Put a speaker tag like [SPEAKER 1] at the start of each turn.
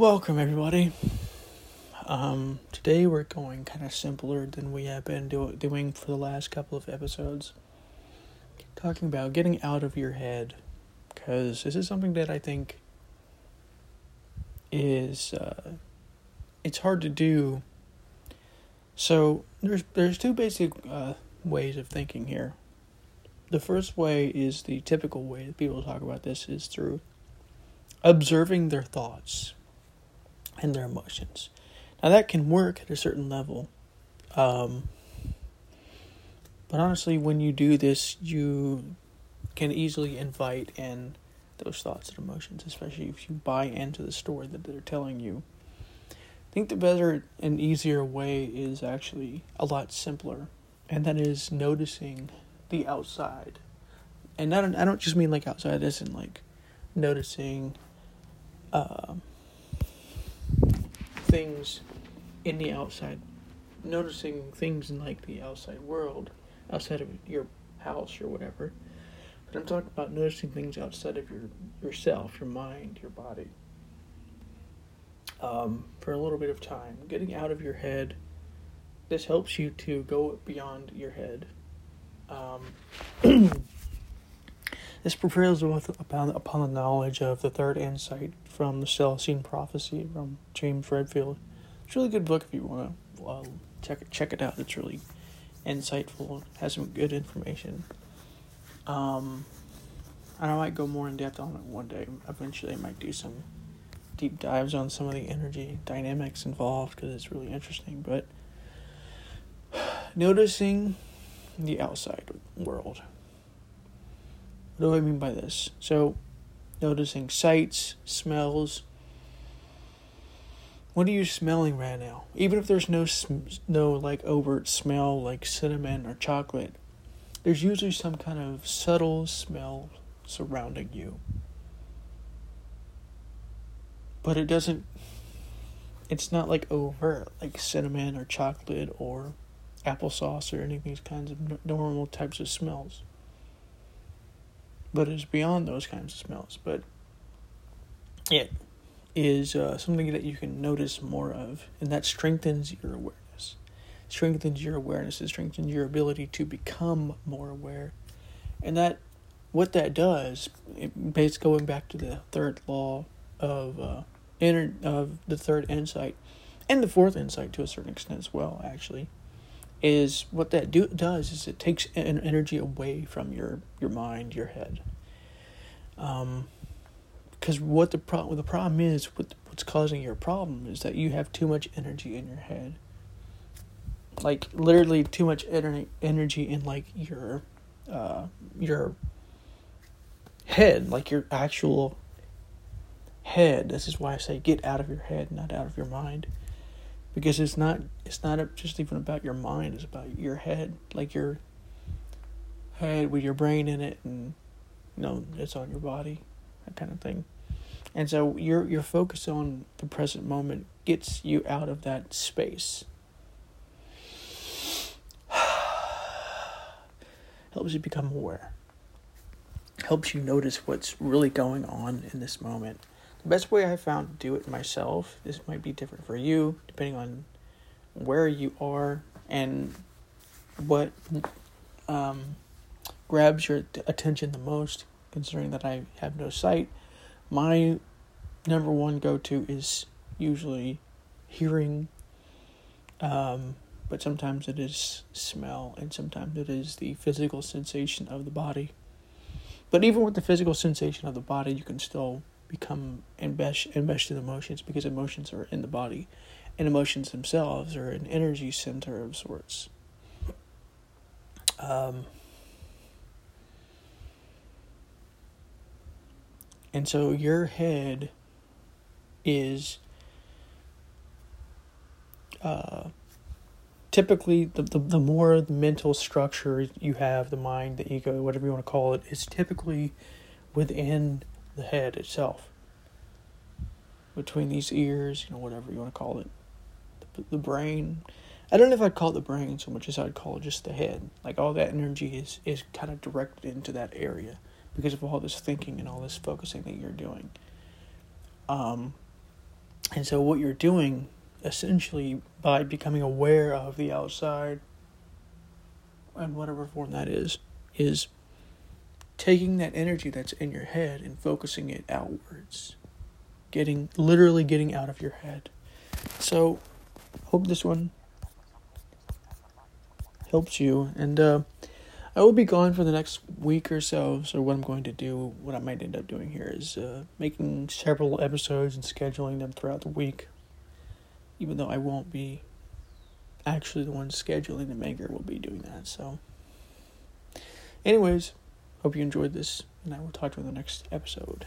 [SPEAKER 1] Welcome, everybody. Um, today we're going kind of simpler than we have been do- doing for the last couple of episodes. Talking about getting out of your head, because this is something that I think is uh, it's hard to do. So there's there's two basic uh, ways of thinking here. The first way is the typical way that people talk about this is through observing their thoughts and their emotions. Now that can work at a certain level. Um, but honestly, when you do this, you can easily invite in those thoughts and emotions, especially if you buy into the story that they're telling you. I think the better and easier way is actually a lot simpler, and that is noticing the outside. And I don't, I don't just mean like outside, as in like noticing uh, things in the outside, noticing things in like the outside world, outside of your house or whatever. But I'm talking about noticing things outside of your yourself, your mind, your body. Um, for a little bit of time, getting out of your head. This helps you to go beyond your head. Um, this prepares upon, upon the knowledge of the third insight from the Celestine Prophecy from James Redfield. It's a really good book if you want to uh, check it, check it out. It's really insightful. Has some good information. Um, and I might go more in depth on it one day. Eventually, I might do some deep dives on some of the energy dynamics involved because it's really interesting. But noticing the outside world. What do I mean by this? So, noticing sights, smells. What are you smelling right now? Even if there's no no like overt smell like cinnamon or chocolate, there's usually some kind of subtle smell surrounding you. But it doesn't it's not like overt like cinnamon or chocolate or applesauce or any of these kinds of normal types of smells but it's beyond those kinds of smells. But it is uh, something that you can notice more of, and that strengthens your awareness. Strengthens your awareness. It strengthens your ability to become more aware, and that what that does, it, basically going back to the third law of uh, inner of the third insight, and the fourth insight to a certain extent as well, actually is what that do, does is it takes an energy away from your your mind, your head. Um, because what the problem the problem is what what's causing your problem is that you have too much energy in your head. Like literally too much energy energy in like your uh your head, like your actual head. This is why I say get out of your head, not out of your mind because it's not it's not just even about your mind it's about your head like your head with your brain in it and you know it's on your body that kind of thing. And so your your focus on the present moment gets you out of that space. Helps you become aware. Helps you notice what's really going on in this moment the best way I found to do it myself, this might be different for you, depending on where you are and what um, grabs your attention the most, considering that I have no sight. My number one go to is usually hearing, um, but sometimes it is smell, and sometimes it is the physical sensation of the body. But even with the physical sensation of the body, you can still become enmeshed in emotions because emotions are in the body and emotions themselves are an energy center of sorts. Um, and so your head is uh, typically the, the, the more mental structure you have, the mind, the ego, whatever you want to call it, is typically within the head itself. Between these ears, you know, whatever you want to call it. The, the brain. I don't know if I'd call it the brain so much as I'd call it just the head. Like all that energy is, is kind of directed into that area because of all this thinking and all this focusing that you're doing. Um, And so, what you're doing essentially by becoming aware of the outside and whatever form that is, is taking that energy that's in your head and focusing it outwards. Getting, literally getting out of your head. So, hope this one helps you. And uh, I will be gone for the next week or so. So, what I'm going to do, what I might end up doing here is uh, making several episodes and scheduling them throughout the week. Even though I won't be actually the one scheduling the maker, will be doing that. So, anyways, hope you enjoyed this, and I will talk to you in the next episode.